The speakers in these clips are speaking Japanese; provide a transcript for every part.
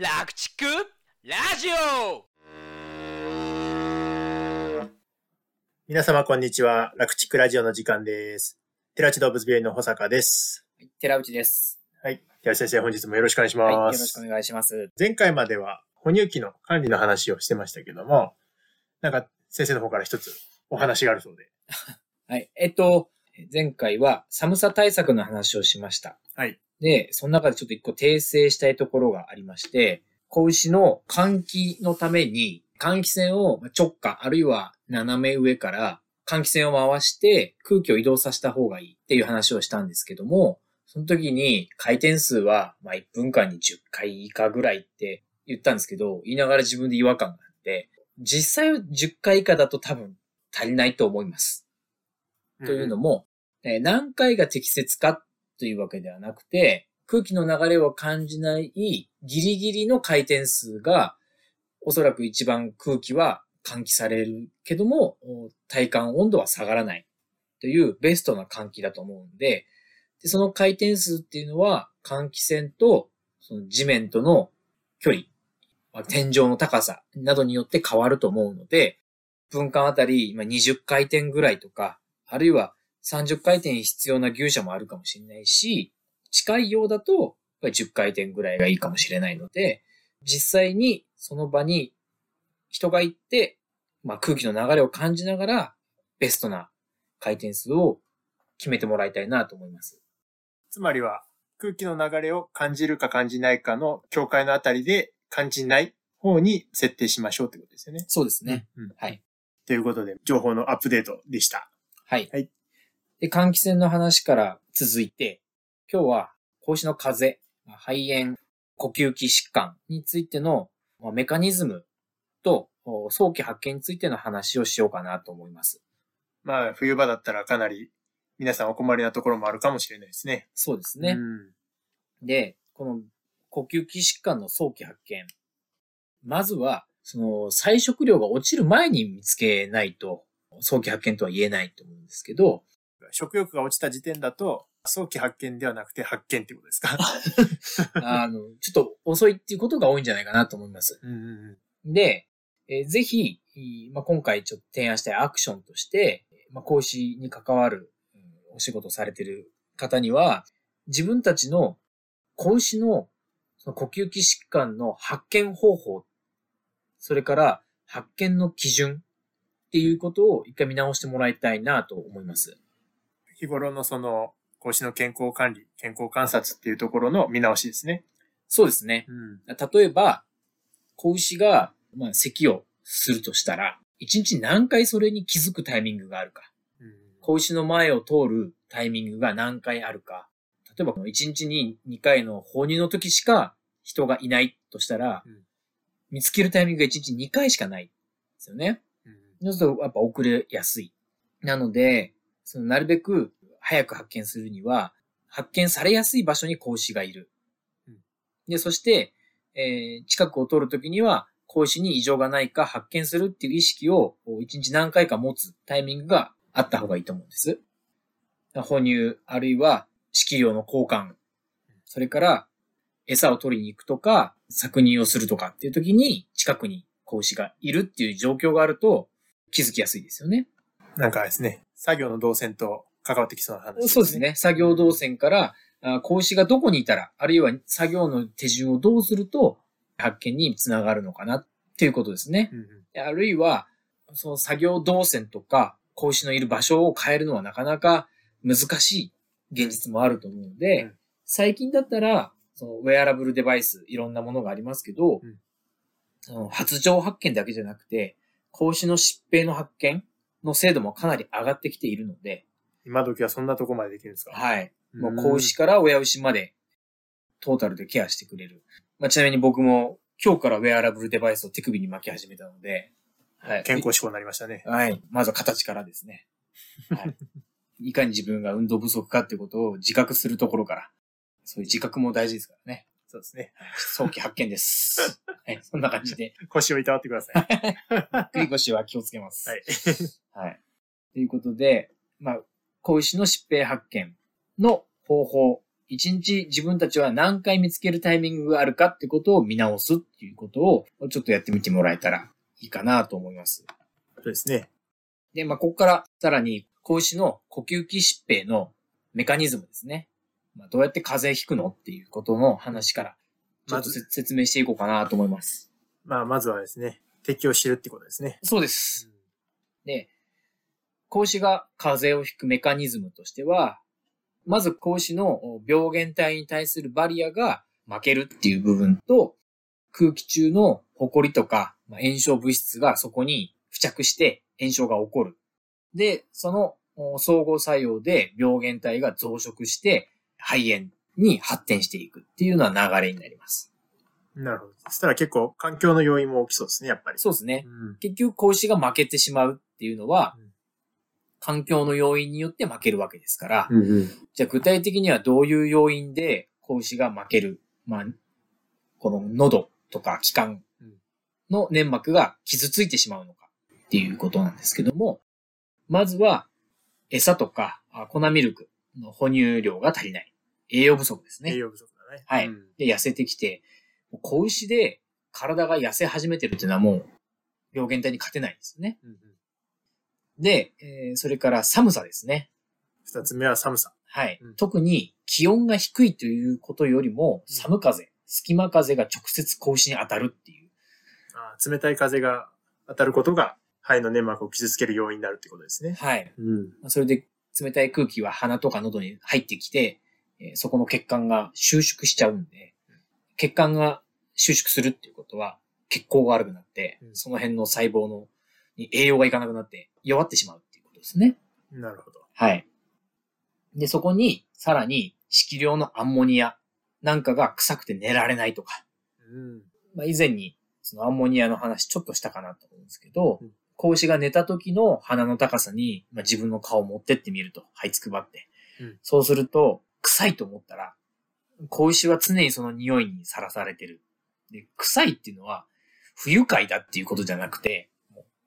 楽畜ラジオ皆様こんにちは。楽チックラジオの時間です。寺内動物病院の保坂です。はい寺内です。はい。寺内先生、本日もよろしくお願いしはい。よます。ろしくお願いします。前回までは哺乳期の管理の話をしてましたけども、なんか先生の方から一つお話があるそうで。はい。えっと、前回は寒さ対策の話をしました。はい。で、その中でちょっと一個訂正したいところがありまして、子牛の換気のために、換気扇を直下、あるいは斜め上から換気扇を回して空気を移動させた方がいいっていう話をしたんですけども、その時に回転数はま1分間に10回以下ぐらいって言ったんですけど、言いながら自分で違和感があって、実際は10回以下だと多分足りないと思います。というのも、え何回が適切かっというわけではなくて、空気の流れを感じないギリギリの回転数が、おそらく一番空気は換気されるけども、体感温度は下がらないというベストな換気だと思うんで、でその回転数っていうのは換気扇とその地面との距離、天井の高さなどによって変わると思うので、分間あたり今20回転ぐらいとか、あるいは30回転必要な牛舎もあるかもしれないし、近いようだと、やっぱり10回転ぐらいがいいかもしれないので、実際にその場に人が行って、まあ、空気の流れを感じながら、ベストな回転数を決めてもらいたいなと思います。つまりは空気の流れを感じるか感じないかの境界のあたりで感じない方に設定しましょうってことですよね。そうですね。うん。はい。ということで、情報のアップデートでした。はい。はいで、換気扇の話から続いて、今日は、子牛の風邪、肺炎、呼吸器疾患についてのまあメカニズムとお早期発見についての話をしようかなと思います。まあ、冬場だったらかなり皆さんお困りなところもあるかもしれないですね。そうですね。うん。で、この呼吸器疾患の早期発見。まずは、その、菜食量が落ちる前に見つけないと、早期発見とは言えないと思うんですけど、食欲が落ちた時点だと、早期発見ではなくて発見ってことですか？あの、ちょっと遅いっていうことが多いんじゃないかなと思います。うんうんうん。で、えーぜひ、いまあ、今回ちょっと提案したいアクションとして、まあ、講師に関わる、うんお仕事をされている方には、自分たちの子牛のその呼吸器疾患の発見方法、それから発見の基準っていうことを一回見直してもらいたいなと思います。日頃のその、子牛の健康管理、健康観察っていうところの見直しですね。そうですね。うん。例えば、子牛が、まあ、咳をするとしたら、一日何回それに気づくタイミングがあるか。子牛の前を通るタイミングが何回あるか。例えば、1日に2回の放乳の時しか人がいないとしたら、うん見つけるタイミングが1日2回しかない。ですよね。うんそうすると、やっぱ遅れやすい。なので、そのなるべく早く発見するには、発見されやすい場所に子牛がいる。うんで、そして、えー近くを通るときには、子牛に異常がないか発見するっていう意識を1日何回か持つタイミングがあった方がいいと思うんです。哺乳、あるいは色量の交換、それから餌を取りに行くとか、搾乳をするとかっていう時に近くに子牛がいるっていう状況があると気づきやすいですよね。なんかですね、作業の動線と関わってきそうな話、そうです。ね。作業動線から、あ子牛がどこにいたら、あるいは作業の手順をどうすると発見につながるのかなっていうことですね。うんうんあるいは、その作業動線とか、子牛のいる場所を変えるのはなかなか難しい現実もあると思うので、うん最近だったら、そのウェアラブルデバイス、いろんなものがありますけど、うんその発情発見だけじゃなくて、子牛の疾病の発見の精度もかなり上がってきているので、今時はそんなとこまでできるんですか？はい。もううん子牛から親牛までトータルでケアしてくれる。まあ、ちなみに僕も今日からウェアラブルデバイスを手首に巻き始めたので、はい。健康志向になりましたね。はい。まずは形からですね。はい。いかに自分が運動不足かっていうことを自覚するところから、そういう自覚も大事ですからね。そうですね。早期発見です。はい。そんな感じで、腰をいたわってください。繰り越しは気をつけます。はい。はい。ということで、まあ、子牛の疾病発見の方法一日自分たちは何回見つけるタイミングがあるかってことを見直すっていうことをちょっとやってみてもらえたらいいかなと思います。そうですね。で、まあ、ここからさらに、子牛の呼吸器疾病のメカニズムですね。まあ、どうやって風邪ひくのっていうことの話から、ちょっと説明していこうかなと思います。まあ、まずはですね、適応してるってことですね。そうです。で、子牛が風邪をひくメカニズムとしては、まず子牛の病原体に対するバリアが負けるっていう部分と、空気中の埃とかまあ炎症物質がそこに付着して炎症が起こる。で、そのお相互作用で病原体が増殖して肺炎に発展していくっていうのは流れになります。なるほど。そしたら結構環境の要因も大きそうですね、やっぱり。そうですね。うん。結局子牛が負けてしまうっていうのはうん、環境の要因によって負けるわけですから、うんうん。じゃあ具体的にはどういう要因で子牛が負ける、まあ、この喉とか気管の粘膜が傷ついてしまうのかっていうことなんですけども、まずは餌とかあ粉ミルクの哺乳量が足りない。栄養不足ですね。栄養不足だね。はいうんで、痩せてきて、子牛で体が痩せ始めてるっていうのはもう病原体に勝てないんですよね。うんうんで、えーそれから寒さですね。二つ目は寒さ。はい。うん特に気温が低いということよりも、うん寒風、隙間風が直接子牛に当たるっていう。あー冷たい風が当たることが肺の粘膜を傷つける要因になるってことですね。はい。うん。まあそれで冷たい空気は鼻とか喉に入ってきて、えーそこの血管が収縮しちゃうんで、血管が収縮するっていうことは血行が悪くなって、うんその辺の細胞のに栄養がいかなくなって弱ってしまうっていうことですね。なるほど。はい。で、そこにさらに色量のアンモニアなんかが臭くて寝られないとか、うん。まあ、以前にそのアンモニアの話ちょっとしたかなと思うんですけどうん、子牛が寝た時の鼻の高さに、まあ、自分の顔を持ってってみると、這いつくばって。うんそうすると、臭いと思ったら、子牛は常にその匂いにさらされてる。で、臭いっていうのは、不愉快だっていうことじゃなくて、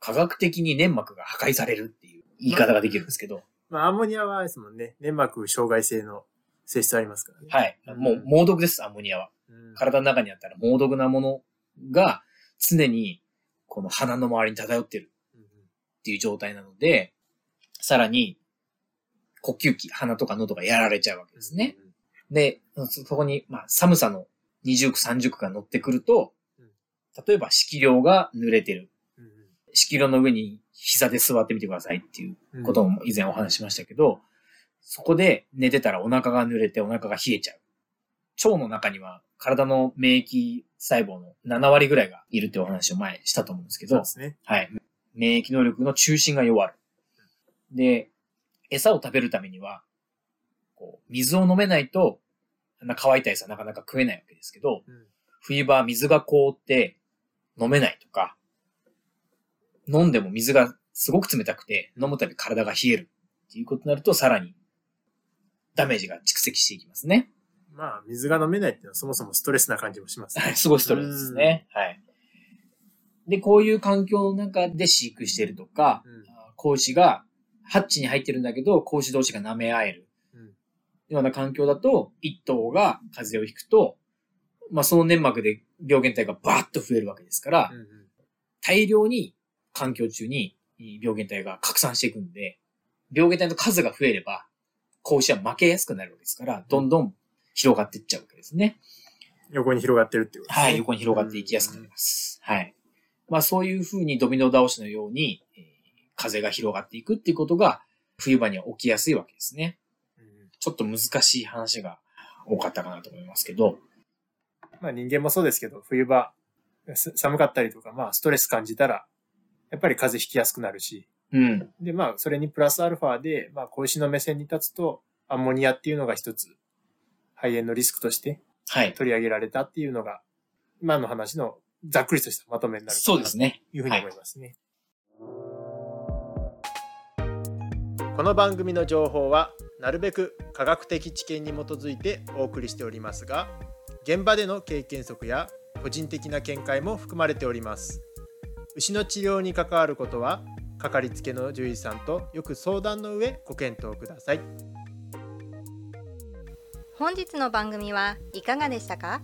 科学的に粘膜が破壊されるっていう言い方ができるんですけど、まあ、アンモニアはあれですもんね。粘膜障害性の性質ありますからね。はい。もう猛毒です、アンモニアは。うん。体の中にあったら猛毒なものが常にこの鼻の周りに漂ってるうんっていう状態なので、さらに呼吸器、鼻とか喉がやられちゃうわけですね。。で、そそこに、まあ、寒さの二重苦三重苦が乗ってくるとうん、例えば色量が濡れてる。うん色量の上に膝で座ってみてくださいっていううんことも以前お話ししましたけど、そこで寝てたらお腹が濡れてお腹が冷えちゃう。腸の中には体の免疫細胞の7割ぐらいがいるってお話を前したと思うんですけどね。はい。免疫能力の中心が弱る。で、餌を食べるためには、こう、水を飲めないと、乾いた餌なかなか食えないわけですけど、うん冬場は水が凍って飲めないとか、飲んでも水がすごく冷たくて飲むたび体が冷えるっていうことになるとさらにダメージが蓄積していきますね。まあ、水が飲めないっていうのはそもそもストレスな感じもしますね。すごいストレスですね。はい。で、こういう環境の中で飼育してるとか、うん子牛がハッチに入ってるんだけど、子牛同士が舐め合えるうんような環境だと、一頭が風邪をひくと、まあその粘膜で病原体がバーッと増えるわけですから、うんうん大量に環境中に病原体が拡散していくんで、病原体の数が増えれば、子牛は負けやすくなるわけですから、どんどん広がっていっちゃうわけですね。横に広がってるってことですね。はい、横に広がっていきやすくなります。はい。まあそういう風にドミノ倒しのように、えー風が広がっていくっていうことが冬場には起きやすいわけですね。うんちょっと難しい話が多かったかなと思いますけど。まあ人間もそうですけど、冬場、す寒かったりとか、まあストレス感じたら、やっぱり風邪ひきやすくなるし、うん。で、まあそれにプラスアルファで、まあ小石の目線に立つと、アンモニアっていうのが一つ、肺炎のリスクとしてはい。取り上げられたっていうのが、今の話のざっくりとしたまとめになるそうですね。というふうに思いますね。この番組の情報はなるべく科学的知見に基づいてお送りしておりますが現場での経験則や個人的な見解も含まれております牛の治療に関わることはかかりつけの獣医さんとよく相談の上ご検討ください。本日の番組はいかがでしたか？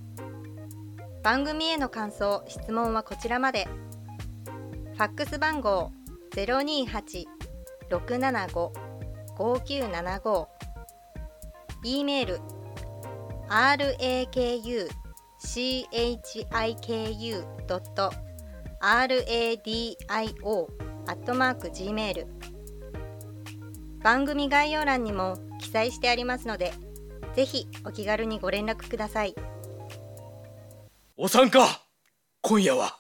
番組への感想・質問はこちらまで。ファックス番号028-675-5975 e メール radio アットマーク gmail 番組概要欄にも記載してありますのでぜひお気軽にご連絡ください。お参加今夜は